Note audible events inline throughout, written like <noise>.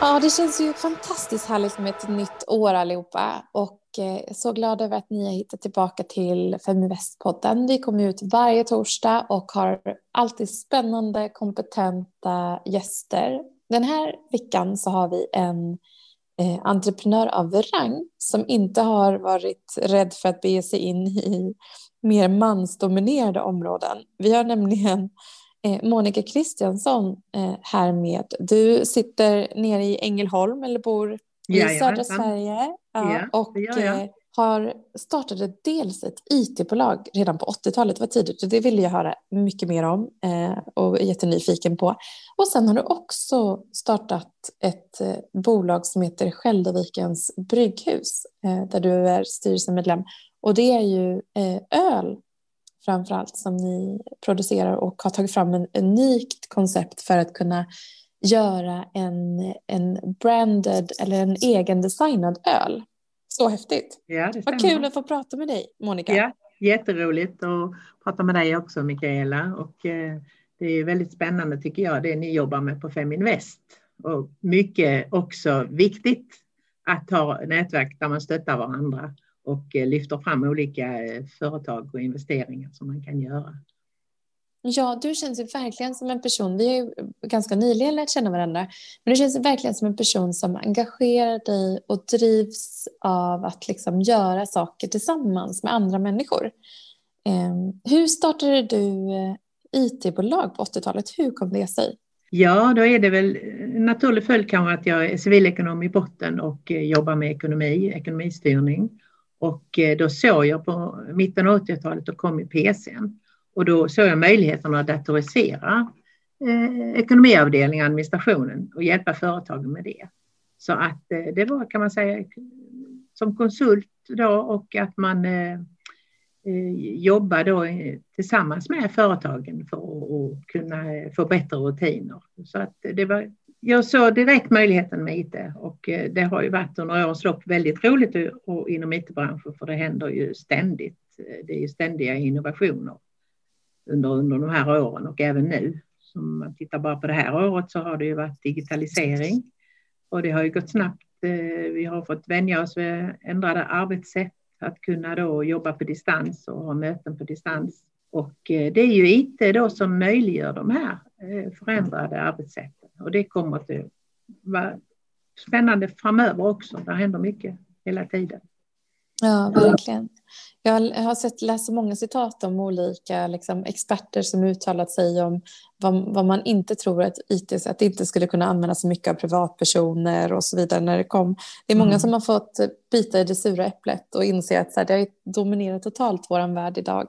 Ja, det känns ju fantastiskt härligt med ett nytt år allihopa och eh, så glad över att ni har hittat tillbaka till Feminvest-podden. Vi kommer ut varje torsdag och har alltid spännande, kompetenta gäster. Den här veckan så har vi en eh, entreprenör av rang som inte har varit rädd för att bege sig in i mer mansdominerade områden. Vi har nämligen eh, Monica Kristiansson eh, här med. Du sitter nere i Ängelholm eller bor i Ja, södra. Sverige ja, och eh, har startade dels ett IT-bolag redan på 80-talet, det var tidigt och det ville jag höra mycket mer om eh, och är jättenyfiken på. Och sen har du också startat ett eh, bolag som heter Skäldervikens brygghus eh, där du är styrelsemedlem och det är ju eh, öl framför allt som ni producerar och har tagit fram en unikt koncept för att kunna göra en, en branded eller en egendesignad öl. Så häftigt. Ja, det Vad kul att få prata med dig, Monica. Ja, jätteroligt att prata med dig också Mikaela. Och, eh, det är väldigt spännande tycker jag det ni jobbar med på Feminvest. Och mycket också viktigt att ha nätverk där man stöttar varandra och eh, lyfter fram olika eh, företag och investeringar som man kan göra. Ja, du känns ju verkligen som en person, vi har ju ganska nyligen lärt känna varandra, men du känns ju verkligen som en person som engagerar dig och drivs av att liksom göra saker tillsammans med andra människor. Eh, hur startade du eh, IT-bolag på 80-talet? Hur kom det sig? Ja, då är det väl naturlig följd kanske att jag är civilekonom i botten och jobbar med ekonomi, ekonomistyrning. Och eh, då såg jag på mitten av 80-talet, då kom ju PCn. Och då såg jag möjligheterna att datorisera eh, ekonomiavdelningen, administrationen och hjälpa företagen med det. Så att eh, det var kan man säga som konsult då och att man eh, eh jobbar då tillsammans med företagen för att kunna få bättre rutiner. Så att det var, jag såg direkt möjligheten med IT och eh, det har ju varit under årens lopp väldigt roligt och- inom IT-branschen för det händer ju ständigt. Eh, det är ju ständiga innovationer under, under de här åren och även nu. Om man tittar bara på det här året så har det ju varit digitalisering och det har ju gått snabbt. Eh, vi har fått vänja oss vid ändrade arbetssätt att kunna då jobba på distans och ha möten på distans. Och det är ju IT då som möjliggör de här förändrade arbetssätten och det kommer att vara spännande framöver också. Det händer mycket hela tiden. Ja, verkligen. Jag har sett, läst många citat om olika liksom, experter som uttalat sig om vad, vad man inte tror att IT, att det inte skulle kunna användas så mycket av privatpersoner och så vidare när det kom. Det är många Mm. som har fått bita i det sura äpplet och inse att så här, det har dominerat totalt vår värld idag.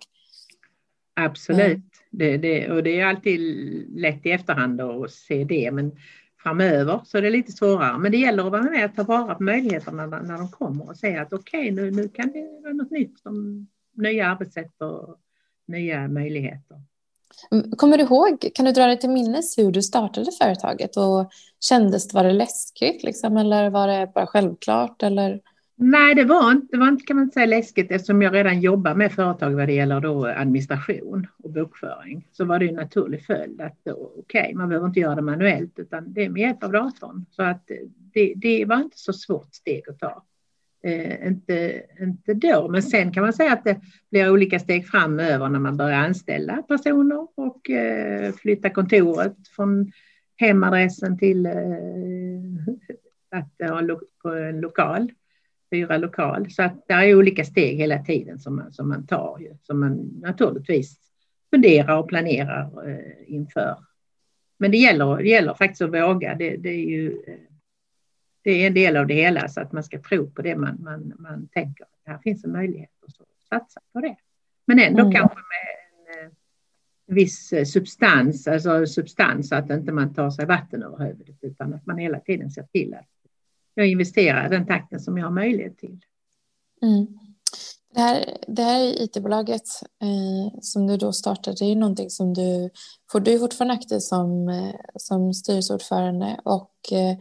Absolut, Mm det, det, och det är alltid lätt i efterhand att se det, men framöver så är det lite svårare. Men det gäller att vara med och ta vara på möjligheterna när, när de kommer och säga att okej, nu, nu kan det vara något nytt, som nya arbetssätt och nya möjligheter. Mm, kommer du ihåg, kan du dra dig till minnes hur du startade företaget och kändes det, var det läskigt liksom, eller var det bara självklart eller? Nej, det var inte, det var inte kan man säga läskigt eftersom jag redan jobbar med företag vad det gäller då administration och bokföring. Så var det ju en naturlig följd att okej, okay, man behöver inte göra det manuellt utan det är med hjälp av datorn. Så att det, det var inte så svårt steg att ta. Eh, inte, inte då, men sen kan man säga att det blir olika steg framöver när man börjar anställa personer och eh, flytta kontoret från hemadressen till eh, att ha lo- på en lokal hyra lokal. Så att det är olika steg hela tiden som man, som man tar, ju, som man naturligtvis funderar och planerar eh, inför. Men det gäller, det gäller faktiskt att våga. Det, det är ju eh, det är en del av det hela så att man ska tro på det man, man, man tänker. Här finns en möjlighet och så satsa på det. Men ändå Mm. kanske med en eh, viss eh, substans, alltså substans så att inte man tar sig vatten över huvudet utan att man hela tiden ser till att jag investerar i den takten som jag har möjlighet till. Mm. Det här, det här IT-bolaget eh, som du då startade, det är ju någonting som du, får du fortfarande aktiv som, eh, som styrelseordförande och eh,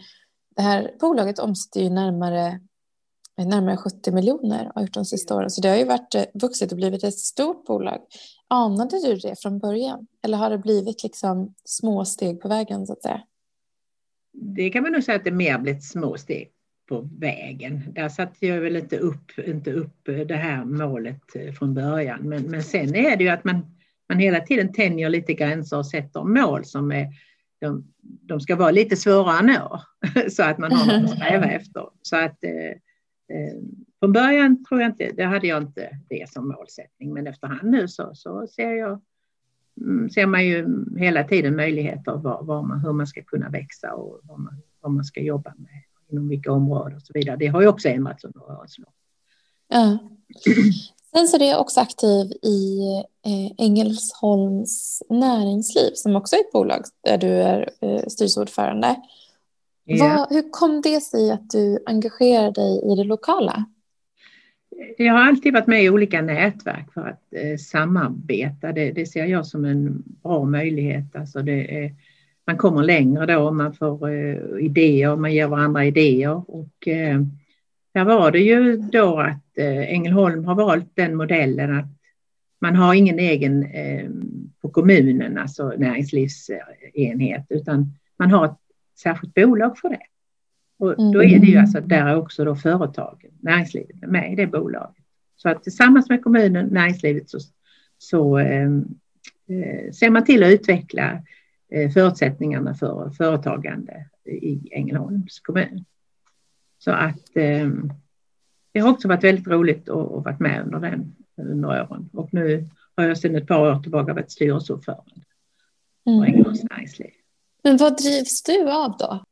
det här bolaget omsätter ju närmare, närmare 70 miljoner och har gjort de sista åren. Så det har ju varit eh, vuxit och blivit ett stort bolag. Anade du det från början? Eller har det blivit liksom små steg på vägen så att säga? Det kan man nog säga att det mer blivit små steg på vägen. Där satte jag väl inte upp, inte upp det här målet från början. Men, men sen är det ju att man, man hela tiden tänjer lite gränser och sätter mål som är de, de ska vara lite svåra att nå <laughs> så att man har något att sträva <laughs> efter. Så att eh, eh, från början tror jag inte, det hade jag inte det som målsättning, men efterhand nu så, så ser jag ser man ju hela tiden möjligheter var, var man, hur man ska kunna växa och vad man, vad man ska jobba med inom vilka områden och så vidare. Det har ju också ändrats under årens lopp. Ja. Sen så är jag också aktiv i eh, Engelsholms näringsliv som också är ett bolag där du är eh, styrelseordförande. Ja. Vad, hur kom det sig att du engagerar dig i det lokala? Jag har alltid varit med i olika nätverk för att eh, samarbeta. Det, det, ser jag som en bra möjlighet. Alltså det eh, man kommer längre då, man får eh, idéer, man ger varandra idéer. Och, eh, där var det ju då att eh, Ängelholm har valt den modellen att man har ingen egen eh, på kommunen, alltså näringslivsenhet, utan man har ett särskilt bolag för det. Och då är det ju mm. alltså, där är också då företagen, näringslivet med i det bolaget. Så att tillsammans med kommunen, näringslivet så, så eh, eh, ser man till att utveckla eh, förutsättningarna för företagande i Ängelholms kommun. Så att eh, det har också varit väldigt roligt att, att vara med under den under åren. Och nu har jag sedan ett par år tillbaka varit styrelseordförande mm. på Ängelholms näringsliv. Men vad drivs du av då?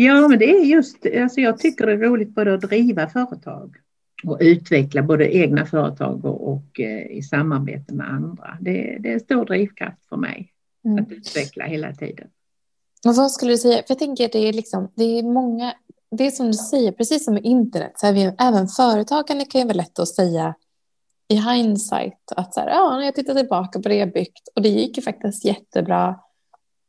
Ja, men det är just, alltså jag tycker det är roligt både att driva företag och utveckla både egna företag och, och eh, i samarbete med andra. Det, det är en stor drivkraft för mig mm. att utveckla hela tiden. Och vad skulle du säga? För jag tänker det är, liksom, det är många, det är som du säger, precis som med internet, så är vi, även företagande kan ju vara lätt att säga i hindsight att så här, ja, när jag tittar tillbaka på det jag byggt och det gick ju faktiskt jättebra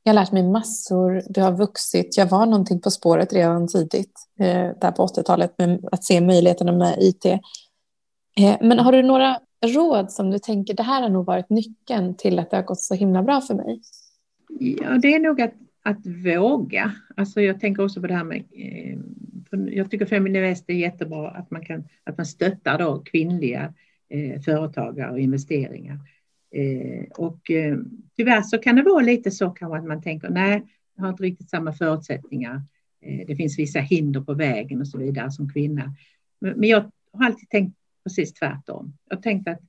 jag har lärt mig massor, det har vuxit. Jag var någonting på spåret redan tidigt, eh, där på 80-talet, med att se möjligheterna med IT. Eh, men har du några råd som du tänker, det här har nog varit nyckeln till att det har gått så himla bra för mig? Ja, det är nog att, att våga. Alltså jag tänker också på det här med, eh, jag tycker Feminvest är jättebra att man, kan, att man stöttar då kvinnliga eh, företagare och investeringar. Eh, och eh, tyvärr så kan det vara lite så kanske att man tänker nej, jag har inte riktigt samma förutsättningar. Eh, det finns vissa hinder på vägen och så vidare som kvinna. Men, men jag har alltid tänkt precis tvärtom. Jag har tänkt att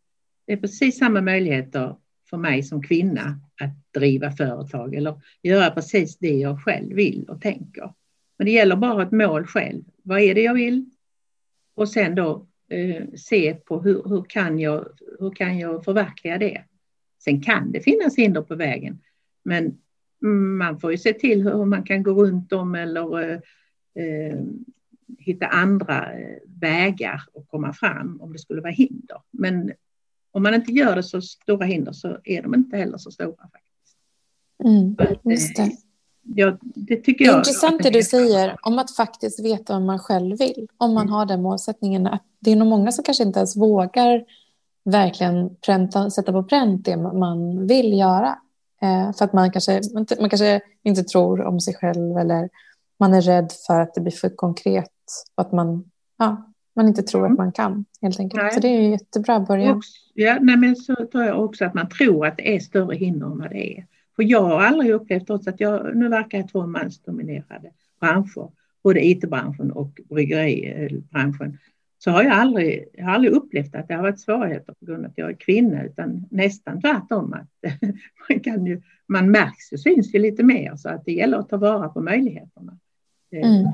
det är precis samma möjligheter för mig som kvinna att driva företag eller göra precis det jag själv vill och tänker. Men det gäller bara ett mål själv. Vad är det jag vill? Och sen då eh, se på hur, hur, kan jag, hur kan jag förverkliga det? Sen kan det finnas hinder på vägen, men man får ju se till hur man kan gå runt dem eller eh, eh, hitta andra eh, vägar och komma fram om det skulle vara hinder. Men om man inte gör det så stora hinder så är de inte heller så stora. faktiskt. Mm, just det. Ja, det, det är intressant det du säger om att faktiskt veta vad man själv vill. Om man mm. har den målsättningen. Att det är nog många som kanske inte ens vågar verkligen pränta, sätta på pränt det man vill göra. Eh, för att man kanske, man kanske inte tror om sig själv eller man är rädd för att det blir för konkret och att man, ja, man inte tror mm. att man kan. helt enkelt. Nej. Så det är en jättebra början. Ja, nej, men så tror jag också att man tror att det är större hinder än vad det är. För jag har aldrig upplevt, trots att jag nu verkar i två mansdominerade branscher, både IT-branschen och bryggeribranschen, så har jag aldrig, jag har aldrig upplevt att det har varit svårigheter på grund av att jag är kvinna, utan nästan tvärtom. Att <laughs> man, kan ju, man märks och syns ju lite mer, så att det gäller att ta vara på möjligheterna. Eh, mm.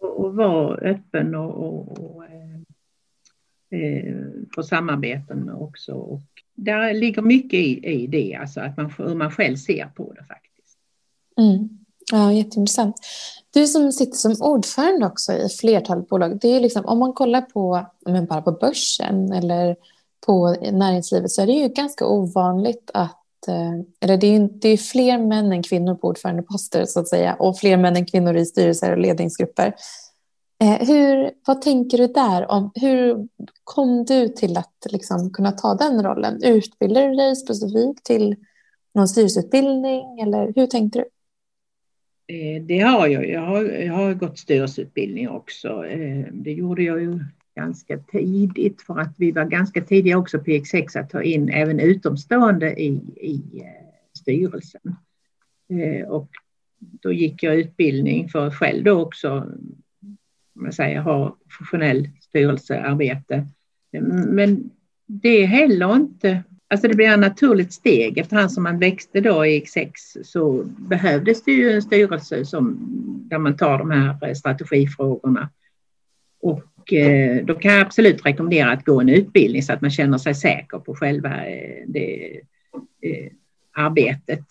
Och, och vara öppen och, och, och eh, eh, få samarbeten också. Och där ligger mycket i, i det, alltså att man, hur man själv ser på det faktiskt. Mm. Ja, jätteintressant. Du som sitter som ordförande också i flertalet bolag, det är liksom, om man kollar på, men bara på börsen eller på näringslivet så är det ju ganska ovanligt att, eh, eller det är, det är fler män än kvinnor på ordförandeposter så att säga och fler män än kvinnor i styrelser och ledningsgrupper. Eh, hur, vad tänker du där? om Hur kom du till att liksom kunna ta den rollen? Utbildade du dig specifikt till någon styrelseutbildning eller hur tänkte du? Eh, det har jag. Jag har, jag har gått styrelseutbildning också. Eh, det gjorde jag ju ganska tidigt för att vi var ganska tidiga också på X6 att ta in även utomstående i, i eh, styrelsen. Eh, och då gick jag utbildning för att själv då också man säger, ha professionell styrelsearbete. Men det är heller inte Alltså det blir ett naturligt steg. Efterhand som man växte då i X6 så behövdes det ju en styrelse som, där man tar de här eh, strategifrågorna. Och eh, då kan jag absolut rekommendera att gå en utbildning så att man känner sig säker på själva eh, det, eh, arbetet.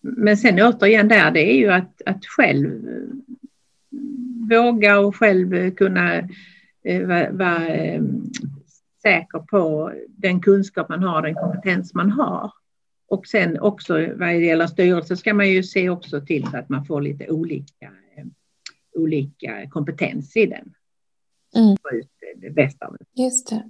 Men sen återigen där, det är ju att, att själv eh, våga och själv kunna eh, vara säker på den kunskap man har, den kompetens man har. Och sen också vad det gäller styrelse ska man ju se också till så att man får lite olika, olika kompetens i den. Mm. Få ut det bästa av det. Just det.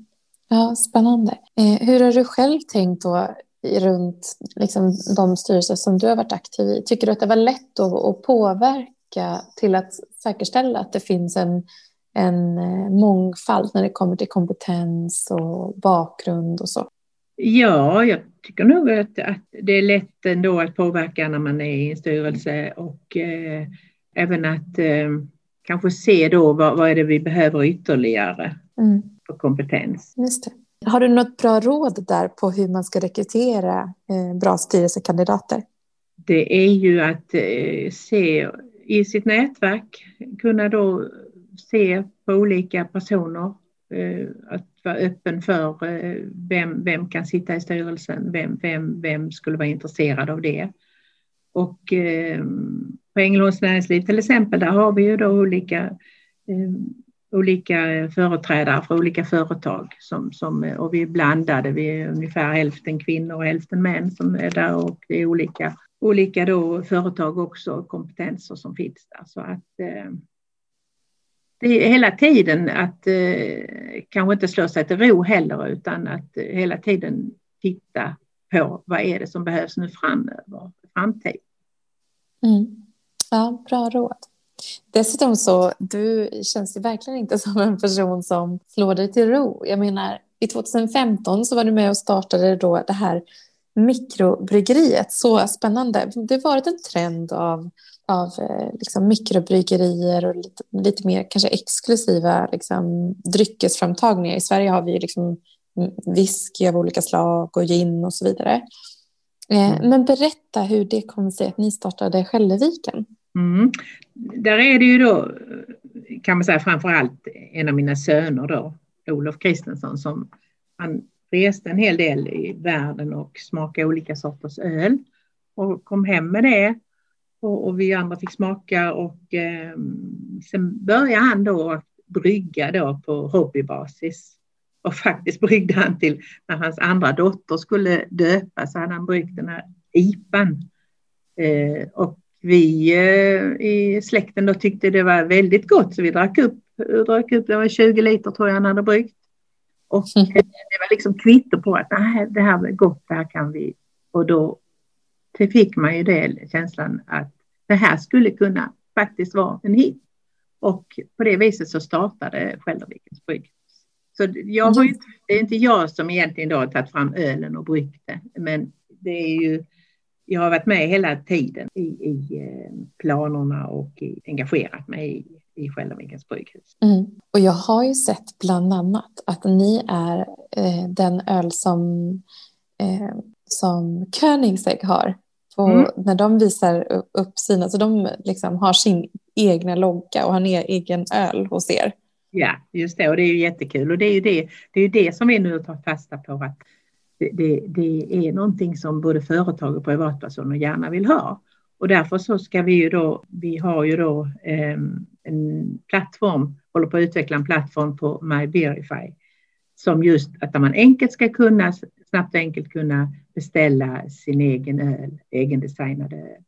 Ja, spännande. Eh, hur har du själv tänkt då runt liksom, de styrelser som du har varit aktiv i? Tycker du att det var lätt att, att påverka till att säkerställa att det finns en en eh, mångfald när det kommer till kompetens och bakgrund och så? Ja, jag tycker nog att, att det är lätt ändå att påverka när man är i en styrelse och eh, även att eh, kanske se då vad, vad är det vi behöver ytterligare mm. för kompetens. Just det. Har du något bra råd där på hur man ska rekrytera eh, bra styrelsekandidater? Det är ju att eh, se i sitt nätverk, kunna då se på olika personer. Eh, att vara öppen för eh, vem, vem kan sitta i styrelsen, vem, vem, vem skulle vara intresserad av det. Och eh, på Ängelholms näringsliv till exempel, där har vi ju då olika, olika företrädare för olika företag som, som, och vi är blandade, vi är ungefär hälften kvinnor och hälften män som är där och det är olika, olika då företag också, kompetenser som finns där. Så att det är hela tiden att eh, kanske inte slå sig till ro heller utan att eh, hela tiden titta på vad är det som behövs nu framöver, framtid. Mm. Ja, bra råd. Dessutom så, du känns ju verkligen inte <laughs> som en person som slår dig till ro. Jag menar, i 2015 så var du med och startade då det här mikrobryggeriet. Så spännande. Det har varit en trend av av eh, liksom, mikrobryggerier och lite, lite mer kanske exklusiva liksom, dryckesframtagningar. I Sverige har vi liksom whisky av olika slag och gin och så vidare. Eh, mm. Men berätta hur det kom sig att ni startade Skälleviken. Mm. Där är det ju då, kan man säga framför allt en av mina söner då, Olof Kristensson, som han reste en hel del i världen och smakade olika sorters öl och kom hem med det och, och vi andra fick smaka och eh, sen började han då brygga då på hobbybasis. Och faktiskt bryggde han till när hans andra dotter skulle döpas så hade han bryggt den här IPan. Eh, och vi eh, i släkten då tyckte det var väldigt gott så vi drack upp, drack upp det var 20 liter tror jag han hade bryggt. Och mm. <laughs> det var liksom kvitto på att det här var gott, det här kan vi. Och då fick man ju det känslan att det här skulle kunna faktiskt vara en hit. Och på det viset så startade Skäldervikens brygghus. Så jag har ju, det är inte jag som egentligen då har tagit fram ölen och bryggt det, men det är ju, jag har varit med hela tiden i, i eh, planerna och i, engagerat mig i, i Skäldervikens brygghus. Mm. Och jag har ju sett bland annat att ni är eh, den öl som, eh, som Königsegg har och mm. när de visar upp sina, så de liksom har sin egna logga och har en egen öl hos er. Ja, just det. Och det är ju jättekul. Och det är ju det, det, är det som vi nu tar fasta på. att det, det, det är någonting som både företag och privatpersoner gärna vill ha. Och därför så ska vi ju då, vi har ju då eh, en plattform, håller på att utveckla en plattform på MyBearify som just att man enkelt ska kunna, snabbt och enkelt kunna beställa sin egen öl, egendesignade öl.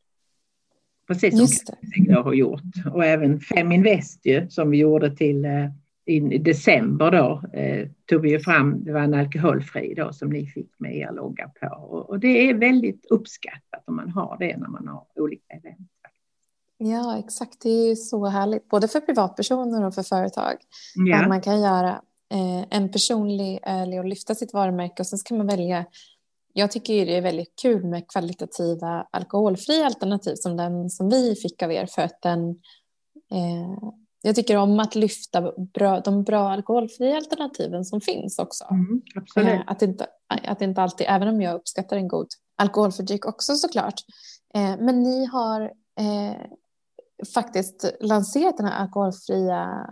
Precis som Kungsänge har gjort. Och även Feminvest ju, som vi gjorde till eh, i december då eh, tog vi ju fram, det var en alkoholfri då som ni fick med er logga på. Och, och, det är väldigt uppskattat om man har det när man har olika event. Ja, exakt. Det är ju så härligt, både för privatpersoner och för företag. Ja. Man kan göra en personlig öl och lyfta sitt varumärke och sen kan man välja jag tycker det är väldigt kul med kvalitativa alkoholfria alternativ som den som vi fick av er för att den eh, jag tycker om att lyfta bra, de bra alkoholfria alternativen som finns också. Mm. Eh, att, inte, att inte alltid, även om jag uppskattar en god alkoholfri dryck också såklart. Eh, men ni har eh, faktiskt lanserat den här alkoholfria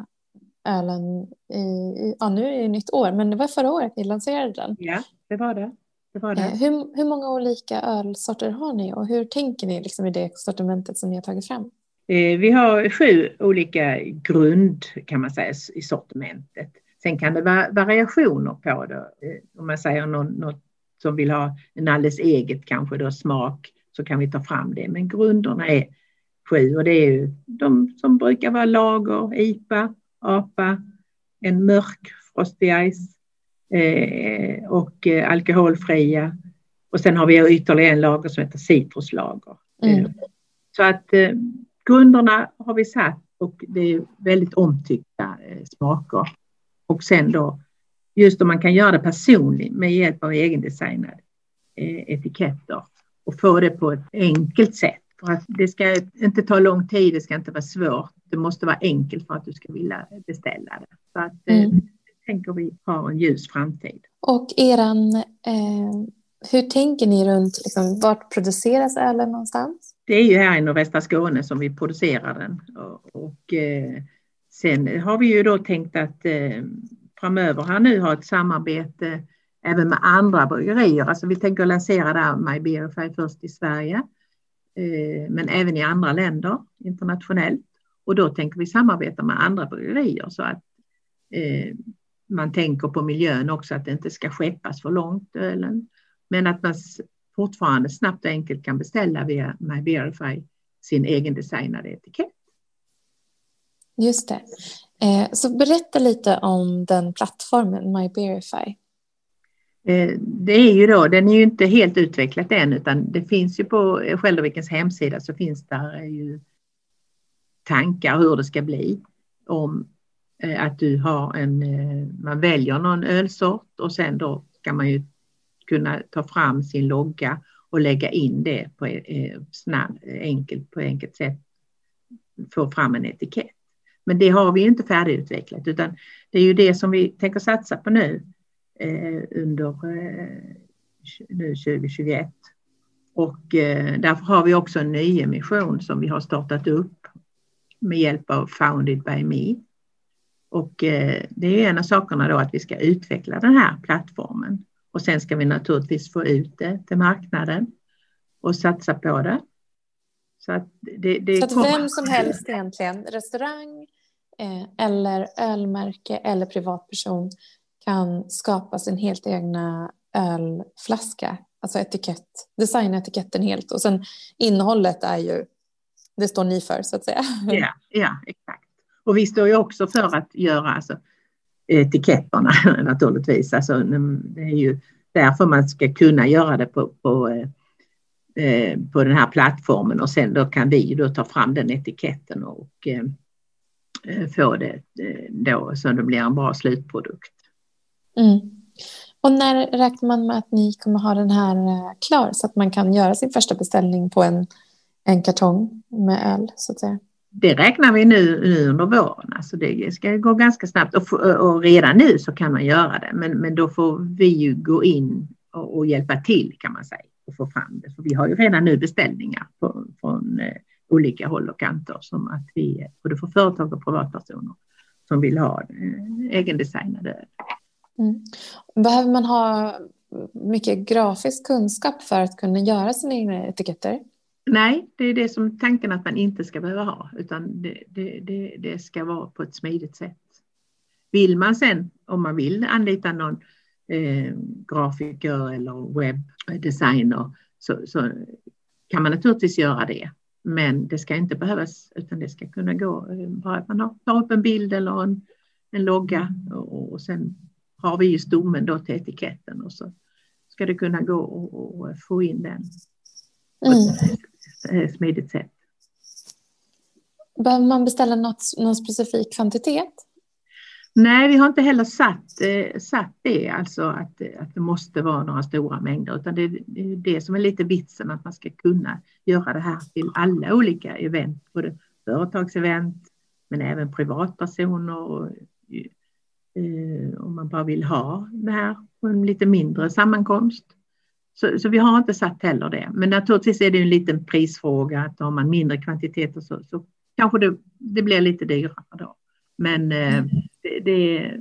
ölen i, ja nu är det nytt år, men det var förra året ni lanserade den. Ja, det var det. det, var det. Eh, hur, hur många olika ölsorter har ni och hur tänker ni liksom i det sortimentet som ni har tagit fram? Eh, vi har sju olika grund kan man säga i sortimentet. Sen kan det vara variationer på det. Eh, om man säger någon, något som vill ha en alldeles eget kanske då smak så kan vi ta fram det. Men grunderna är sju och det är ju de som brukar vara lager, IPA, APA, en mörk Frosty Ice eh, och eh, alkoholfria. Och sen har vi ytterligare en lager som heter citruslager. Mm. Så att eh, grunderna har vi satt och det är väldigt omtyckta eh, smaker. Och sen då, just om man kan göra det personligt med hjälp av egendesignade eh, etiketter och få det på ett enkelt sätt. För att det ska inte ta lång tid, det ska inte vara svårt. Det måste vara enkelt för att du ska vilja beställa det. Så att eh, mm. tänker vi har en ljus framtid. Och eran, eh, hur tänker ni runt, liksom, vart produceras ölen någonstans? Det är ju här i nordvästra Skåne som vi producerar den. Och, och eh, sen har vi ju då tänkt att eh, framöver här nu ha ett samarbete även med andra bryggerier. Alltså vi tänker lansera där My Beerify först i Sverige, eh, men även i andra länder internationellt. Och då tänker vi samarbeta med andra bryggerier så att eh, man tänker på miljön också, att det inte ska skeppas för långt ölen. Men att man fortfarande snabbt och enkelt kan beställa via MyBearify sin egen designade etikett. Just det. Eh, så berätta lite om den plattformen MyBearify. Eh, det är ju då, den är ju inte helt utvecklad än utan det finns ju på Skäldervikens hemsida så finns där ju tankar hur det ska bli. Om eh, att du har en, eh, man väljer någon ölsort och sen då ska man ju kunna ta fram sin logga och lägga in det på eh, snabbt, enkelt, på enkelt sätt. Få fram en etikett. Men det har vi ju inte färdigutvecklat utan det är ju det som vi tänker satsa på nu under nu 2021. Och därför har vi också en nyemission som vi har startat upp med hjälp av Founded by Me. Och eh, det är en av sakerna då att vi ska utveckla den här plattformen. Och sen ska vi naturligtvis få ut det till marknaden och satsa på det. Så att, det, det så att vem som helst egentligen, restaurang eh, eller ölmärke eller privatperson kan skapa sin helt egna ölflaska, alltså etikett, designa etiketten helt och sen innehållet är ju, det står ni för så att säga. Ja, ja exakt. Och vi står ju också för att göra alltså, etiketterna <laughs> naturligtvis. Alltså, det är ju därför man ska kunna göra det på, på, eh, på den här plattformen och sen då kan vi då ta fram den etiketten och eh, få det eh, då så det blir en bra slutprodukt. Mm. Och när räknar man med att ni kommer ha den här klar så att man kan göra sin första beställning på en, en kartong med öl så att säga? det räknar vi nu, nu under våren. Alltså det ska gå ganska snabbt och, och redan nu så kan man göra det. Men, men då får vi ju gå in och, och, hjälpa till kan man säga och få fram det. För vi har ju redan nu beställningar på, från eh, olika håll och kanter som att vi, både för företag och privatpersoner som vill ha eh, egendesignade. Mm. Behöver man ha mycket grafisk kunskap för att kunna göra sina egna etiketter? Nej, det är det som tanken att man inte ska behöva ha, utan det, det, det, det, ska vara på ett smidigt sätt. Vill man sen, om man vill anlita någon eh, grafiker eller webbdesigner, så, så, kan man naturligtvis göra det. Men det ska inte behövas, utan det ska kunna gå, eh, bara att man tar upp en bild eller en, en logga och, och sen har vi ju stommen då till etiketten och så ska det kunna gå och, och få in den. Mm. Eh, smidigt sätt. Behöver man beställa något, någon specifik kvantitet? Nej, vi har inte heller satt, eh, satt det, alltså att, att det måste vara några stora mängder, utan det är det som är lite vitsen, att man ska kunna göra det här till alla olika event, både företagsevent men även privatpersoner och, eh, om man bara vill ha det här på en lite mindre sammankomst. Så, så, vi har inte satt heller det. Men naturligtvis är det en liten prisfråga att har man mindre kvantiteter så, så kanske det, det blir lite dyrare då. Men eh, mm. det, det,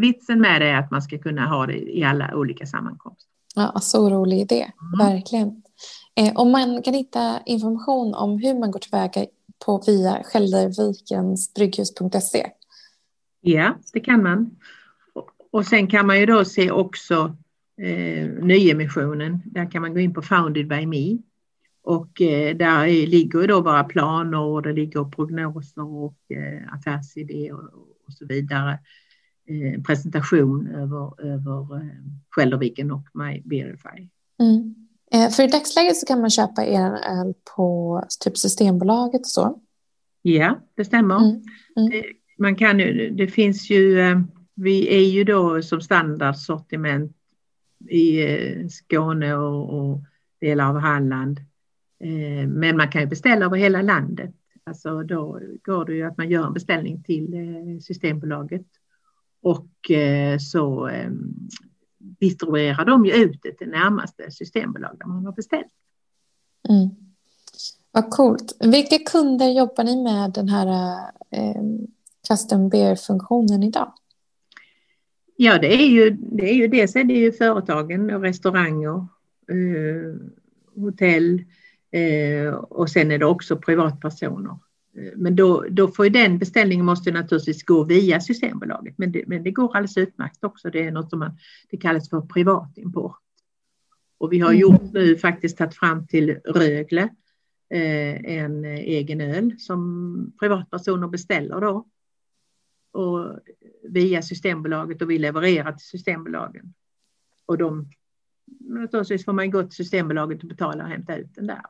vitsen med det är att man ska kunna ha det i alla olika sammankomster. Ja, så rolig idé, mm. verkligen. Eh, om man kan hitta information om hur man går tillväga på via skäldervikensbrygghus.se. Ja, det kan man. Och sen kan man ju då se också eh, nyemissionen. Där kan man gå in på Founded by Me. Och eh, där är, ligger då våra planer och det ligger prognoser och eh, affärsidéer och, och, så vidare. Eh, presentation över, över eh, Skälderviken och My Verify. Mm. Eh, för i dagsläget så kan man köpa er öl på typ Systembolaget och så? Ja, det stämmer. Mm. Mm. Det, man kan, det finns ju, eh, vi är ju då som standardsortiment i eh, Skåne och, och delar av Halland. Eh, men man kan ju beställa över hela landet. Alltså då går det ju att man gör en beställning till eh, Systembolaget och så distribuerar de ju ut det till närmaste systembolag där man har beställt. Mm. Vad coolt. Vilka kunder jobbar ni med den här eh, custom beer-funktionen idag? Ja, det är ju, det är ju dels är det ju företagen och restauranger, eh, hotell eh, och sen är det också privatpersoner. Eh, men då, då får den beställningen måste naturligtvis gå via Systembolaget, men det, men det går alldeles utmärkt också. Det är något som man, det kallas för privatimport. Och vi har mm. gjort nu faktiskt tagit fram till Rögle eh, en egen öl som privatpersoner beställer då och via Systembolaget och vi levererar till Systembolagen. Och de, naturligtvis får man gå till Systembolaget och betala och hämta ut den där.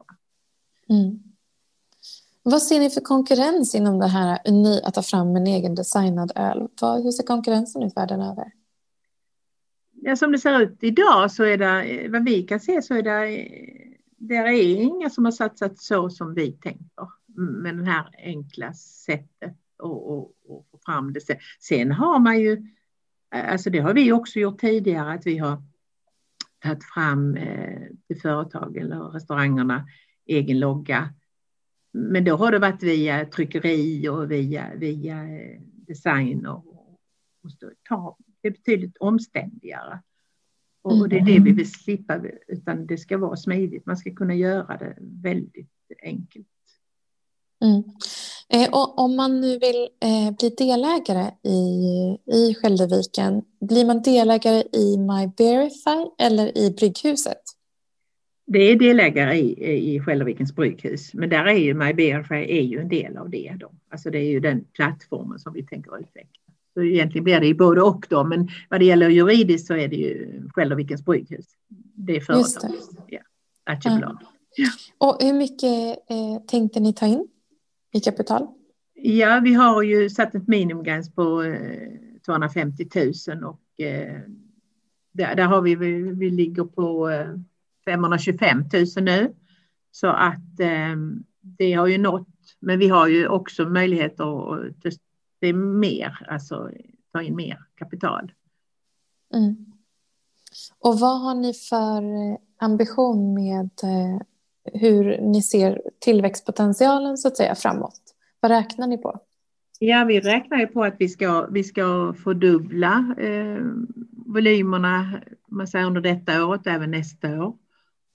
Mm. Vad ser ni för konkurrens inom det här att ta fram en egen designad öl? Hur ser konkurrensen ut världen över? Ja, som det ser ut idag så är det, vad vi kan se så är det, det är inga som har satsat så som vi tänker med det här enkla sättet få fram det. Sen har man ju, alltså det har vi också gjort tidigare, att vi har tagit fram eh, till företag eller restaurangerna egen logga. Men då har det varit via tryckeri och via, via eh, design och, och ta, det är betydligt omständigare. Och, och det är det vi mm. vill slippa, utan det ska vara smidigt. Man ska kunna göra det väldigt enkelt. Mm. Eh, och om man nu vill eh, bli delägare i, i Skälderviken, blir man delägare i MyVerify eller i Brygghuset? Det är delägare i, i Skäldervikens brygghus, men där är ju MyVerify är ju en del av det. Då. Alltså det är ju den plattformen som vi tänker utveckla. Så egentligen blir det ju både och då, men vad det gäller juridiskt så är det ju Skäldervikens brygghus. Det är företaget, ja, aktiebolag. Ja. Och hur mycket eh, tänkte ni ta in? I kapital? Ja, vi har ju satt ett minimumgräns på 250 eh, 000 och eh, där, där har vi, vi ligger på 525 eh, 000 nu. Så att det har ju nått, men vi har ju också möjligheter att det är mer, alltså ta in mer kapital. Mm. Och vad har ni för ambition med hur ni ser tillväxtpotentialen så att säga framåt. Vad räknar ni på? Ja, vi räknar ju på att vi ska, vi ska fördubbla eh, volymerna man säger, under detta året även nästa år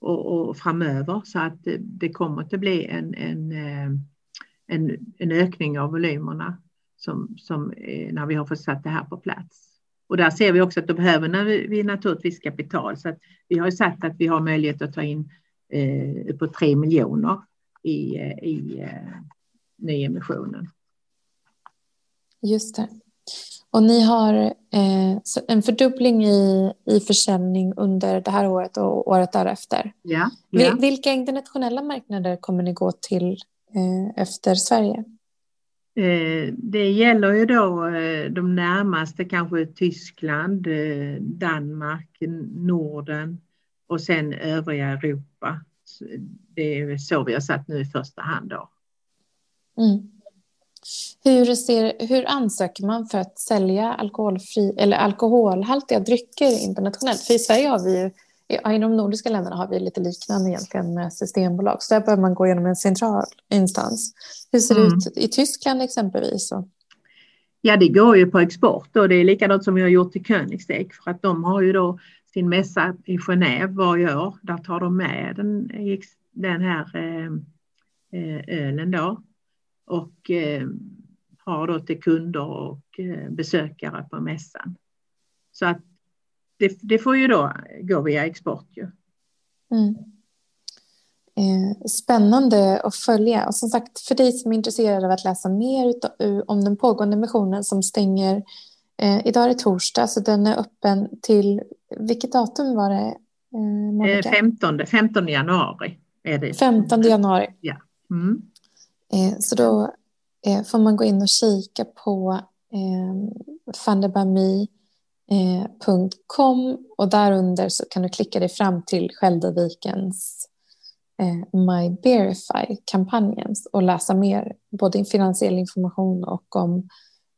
och, och, framöver så att det, kommer att bli en, en, eh, en, en ökning av volymerna som, som eh, när vi har fått satt det här på plats. Och där ser vi också att då behöver vi naturligtvis kapital så att vi har sagt att vi har möjlighet att ta in eh, på 3 miljoner i, eh, i eh, nyemissionen. Just det. Och ni har eh, en fördubbling i, i försäljning under det här året och året därefter. Ja, ja. Vilka internationella marknader kommer ni gå till eh, efter Sverige? Eh, det gäller ju då eh, de närmaste, kanske Tyskland, Danmark, Norden och sen övriga Europa. Det är så vi har satt nu i första hand då. Mm. Hur, ser, hur ansöker man för att sälja alkoholfri, eller alkoholhaltiga drycker internationellt? För i Sverige har vi ju, i de nordiska länderna har vi lite liknande egentligen med systembolag. Så där behöver man gå igenom en central instans. Hur ser det mm. ut i Tyskland exempelvis? Ja, det går ju på export och det är likadant som vi har gjort i Königsegg för att de har ju då sin mässa i Genève varje år. Där tar de med den, den här eh, eh, ölen då och eh, har då till kunder och eh, besökare på mässan. Så att det, det, får ju då gå via export ju. Mm. Eh, spännande att följa. Och som sagt, för dig som är intresserad av att läsa mer om den pågående missionen som stänger eh, idag är det torsdag, så den är öppen till, vilket datum var det? Eh, 15, eh, 15 januari. Är det. 15 januari. Ja. Mm. Eh, så då eh, får man gå in och kika på eh, fandebami.com och därunder så kan du klicka dig fram till Skäldervikens eh, My Bearify-kampanjen och läsa mer, både finansiell information och om,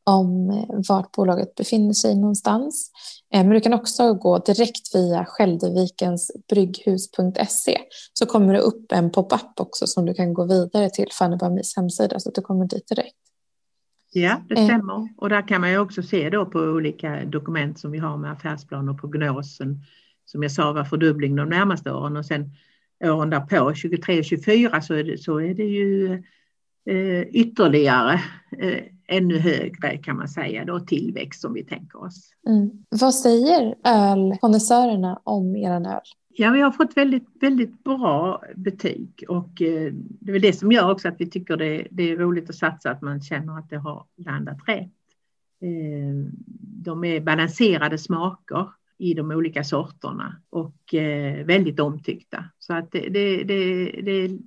om eh, vart bolaget befinner sig någonstans. Eh, men du kan också gå direkt via Skäldervikens brygghus.se så kommer det upp en pop-up också som du kan gå vidare till Fanny Bamis hemsida så att du kommer dit direkt. Ja, det eh. stämmer. Och där kan man ju också se då på olika dokument som vi har med affärsplan och prognosen. Som jag sa var fördubbling de närmaste åren och sen åren därpå, 23 och 24, så är det, så är det ju eh, ytterligare eh, ännu högre kan man säga då tillväxt som vi tänker oss. Mm. Vad säger ölkonnässörerna om er öl? Ja, vi har fått väldigt, väldigt bra betyg och eh, det är väl det som gör också att vi tycker det, det är roligt att satsa, att man känner att det har landat rätt. Eh, de är balanserade smaker i de olika sorterna och eh, väldigt omtyckta. Så att det, det, det, det är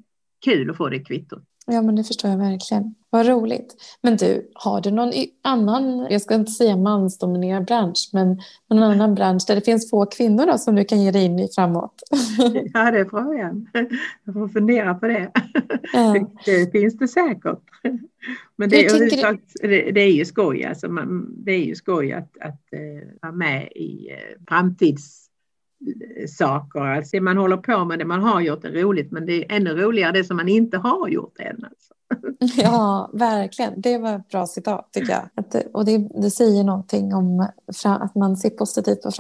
kul att få det kvittot. Ja, men det förstår jag verkligen. Vad roligt. Men du, har du någon annan, jag ska inte säga mansdominerad bransch, men någon annan bransch där det finns få kvinnor då, som du kan ge dig in i framåt? <laughs> Ja, det är frågan. Jag får fundera på det. Ja. <laughs> Det finns det säkert. Men det, är, det är ju skoj, alltså man, det är ju skoj att, att uh, vara med i uh, framtids saker. Alltså man håller på med, det man har gjort är roligt, men det är ännu roligare det som man inte har gjort än. Alltså. <laughs> Ja, verkligen. Det var ett bra citat tycker jag. Att, och det, det säger någonting om att man ser positivt på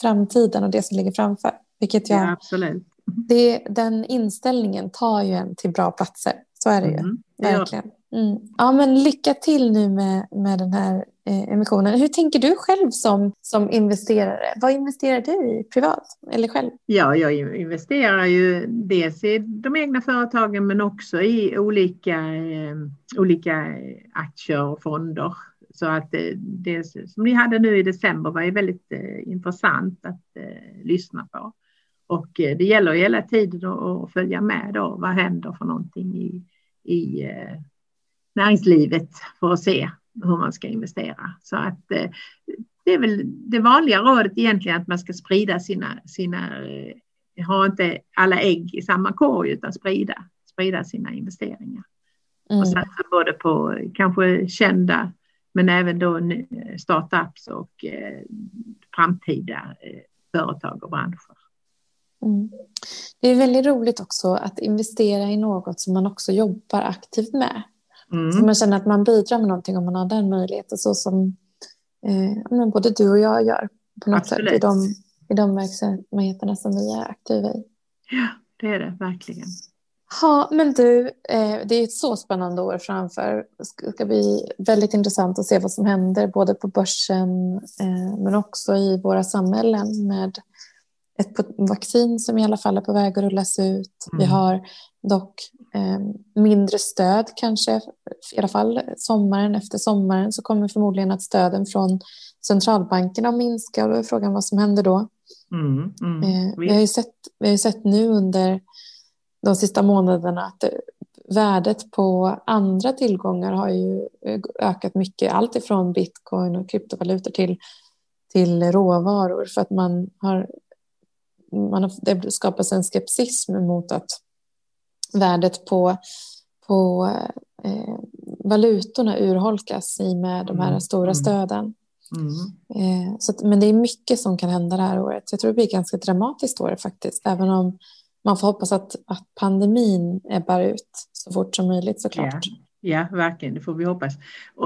framtiden och det som ligger framför. Vilket jag, ja, absolut. Det, den inställningen tar ju en till bra platser. Så är det ju. Mm, verkligen. Mm. Ja, men lycka till nu med, med den här Eh, emissionen. Hur tänker du själv som, som investerare? Vad investerar du i privat eller själv? Ja, jag investerar ju dels i de egna företagen men också i olika, eh, olika aktier och fonder. Så att eh, det, det som ni hade nu i december var ju väldigt eh, intressant att eh, lyssna på. Och det gäller hela tiden att följa med då. Vad händer för någonting i, i näringslivet för att se hur man ska investera. Så att eh, det är väl det vanliga rådet egentligen att man ska sprida sina, sina ha inte alla ägg i samma korg utan sprida, sprida sina investeringar. Mm. Och satsa både på kanske kända men även då startups och framtida företag och branscher. Mm. Det är väldigt roligt också att investera i något som man också jobbar aktivt med. Mm. Så man känner att man bidrar med någonting om man har den möjligheten. Så som eh, både du och jag gör på något Absolut. sätt i de, i de verksamheterna som vi är aktiva i. Ja, det är det verkligen. Ja, men du, eh, det är ett så spännande år framför. Det ska bli väldigt intressant att se vad som händer både på börsen eh, men också i våra samhällen med ett vaccin som i alla fall är på väg att rullas ut. Mm. Vi har dock mindre stöd kanske, i alla fall sommaren. Efter sommaren så kommer förmodligen att stöden från centralbankerna minska och då är frågan vad som händer då. Mm, mm, eh, vi, har ju sett, vi har sett nu under de sista månaderna att värdet på andra tillgångar har ju ökat mycket. Allt ifrån bitcoin och kryptovalutor till, till råvaror för att man har, man har det skapas en skepsism mot att värdet på, på eh, valutorna urholkas i med de här mm. stora mm. stöden. Mm. Eh, så att, men det är mycket som kan hända det här året. Jag tror det blir ett ganska dramatiskt år faktiskt, även om man får hoppas att, att pandemin ebbar ut så fort som möjligt såklart. Ja, ja verkligen, det får vi hoppas.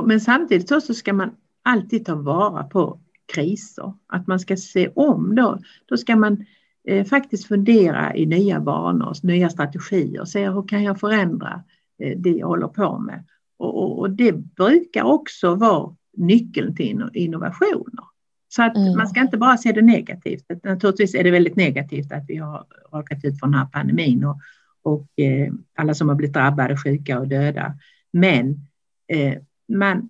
Men samtidigt så, så ska man alltid ta vara på kriser, att man ska se om då. Då ska man eh, faktiskt fundera i nya banor, nya strategier, se hur kan jag förändra eh, det jag håller på med. Och, och, och, det brukar också vara nyckeln till innovationer. Så att mm. man ska inte bara se det negativt. Naturligtvis är det väldigt negativt att vi har rakat ut från den här pandemin och, och eh, alla som har blivit drabbade, sjuka och döda. Men eh, man,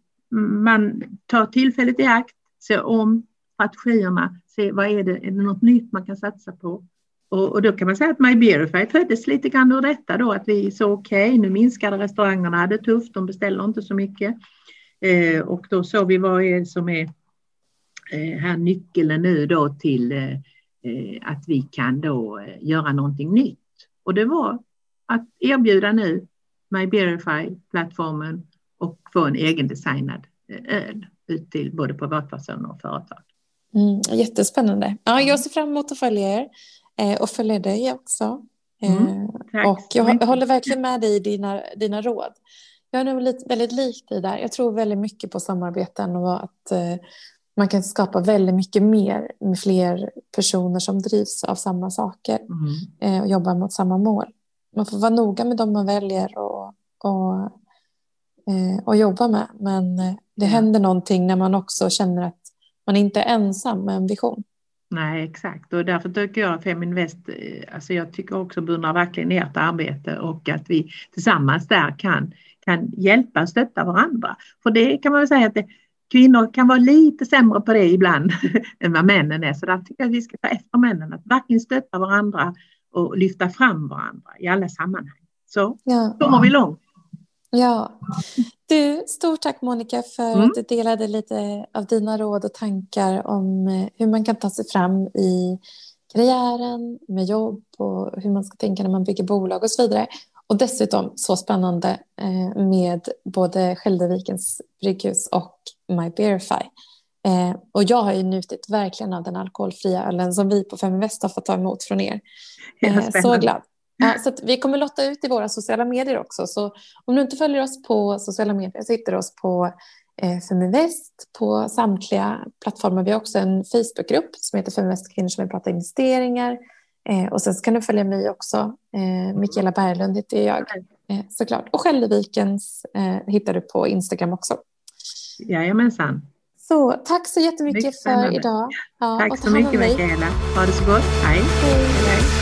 man tar tillfället i akt, ser om strategierna, se vad är det, är det något nytt man kan satsa på? Och, och då kan man säga att MyBeerify föddes lite grann ur detta då, att vi såg okej, okay, nu minskade restaurangerna, hade tufft, de beställer inte så mycket. Eh, och då såg vi vad är det som är eh, här nyckeln nu då till eh, eh, att vi kan då eh, göra någonting nytt. Och det var att erbjuda nu MyBeerify-plattformen och få en egendesignad designad eh, öl ut till både privatpersoner och företag. Mm, jättespännande. Ja, jag ser fram emot att följa er och följa dig också. Mm, och jag, jag håller verkligen med dig i dina, dina råd. Jag är nog lite, väldigt lik dig där. Jag tror väldigt mycket på samarbeten och att eh, man kan skapa väldigt mycket mer med fler personer som drivs av samma saker mm. eh, och jobbar mot samma mål. Man får vara noga med dem man väljer och, och, eh, och jobba med. Men eh, det händer någonting när man också känner att man inte är ensam med en vision. Nej, exakt. Och därför tycker jag Feminvest, eh, alltså jag tycker också beundrar verkligen ert arbete och att vi tillsammans där kan kan hjälpa och stötta varandra. För det kan man väl säga att det, kvinnor kan vara lite sämre på det ibland <laughs> än vad männen är. Så där tycker jag att vi ska ta efter männen, att verkligen stötta varandra och lyfta fram varandra i alla sammanhang. Så ja. kommer vi långt. Ja. Du, stort tack Monica för mm. att du delade lite av dina råd och tankar om eh, hur man kan ta sig fram i karriären, med jobb och hur man ska tänka när man bygger bolag och så vidare. Och dessutom så spännande eh, med både Skäldervikens brygghus och My Beerify. Eh, och jag har ju njutit verkligen av den alkoholfria ölen som vi på Feminvest har fått ta emot från er. Eh, så glad. Så vi kommer lotta ut i våra sociala medier också. Så om du inte följer oss på sociala medier så hittar du oss på eh, Feminvest på samtliga plattformar. Vi har också en Facebookgrupp som heter Feminvest kvinnor som vill prata investeringar. Eh, och sen kan du följa mig också. Eh, Mikaela Berglund heter jag såklart. Och Skäldervikens hittar du på Instagram också. Jajamensan. Så tack så jättemycket mycket för idag. Ja, tack så mycket Mikaela. Ha det så gott. Hej. Hej. Hej.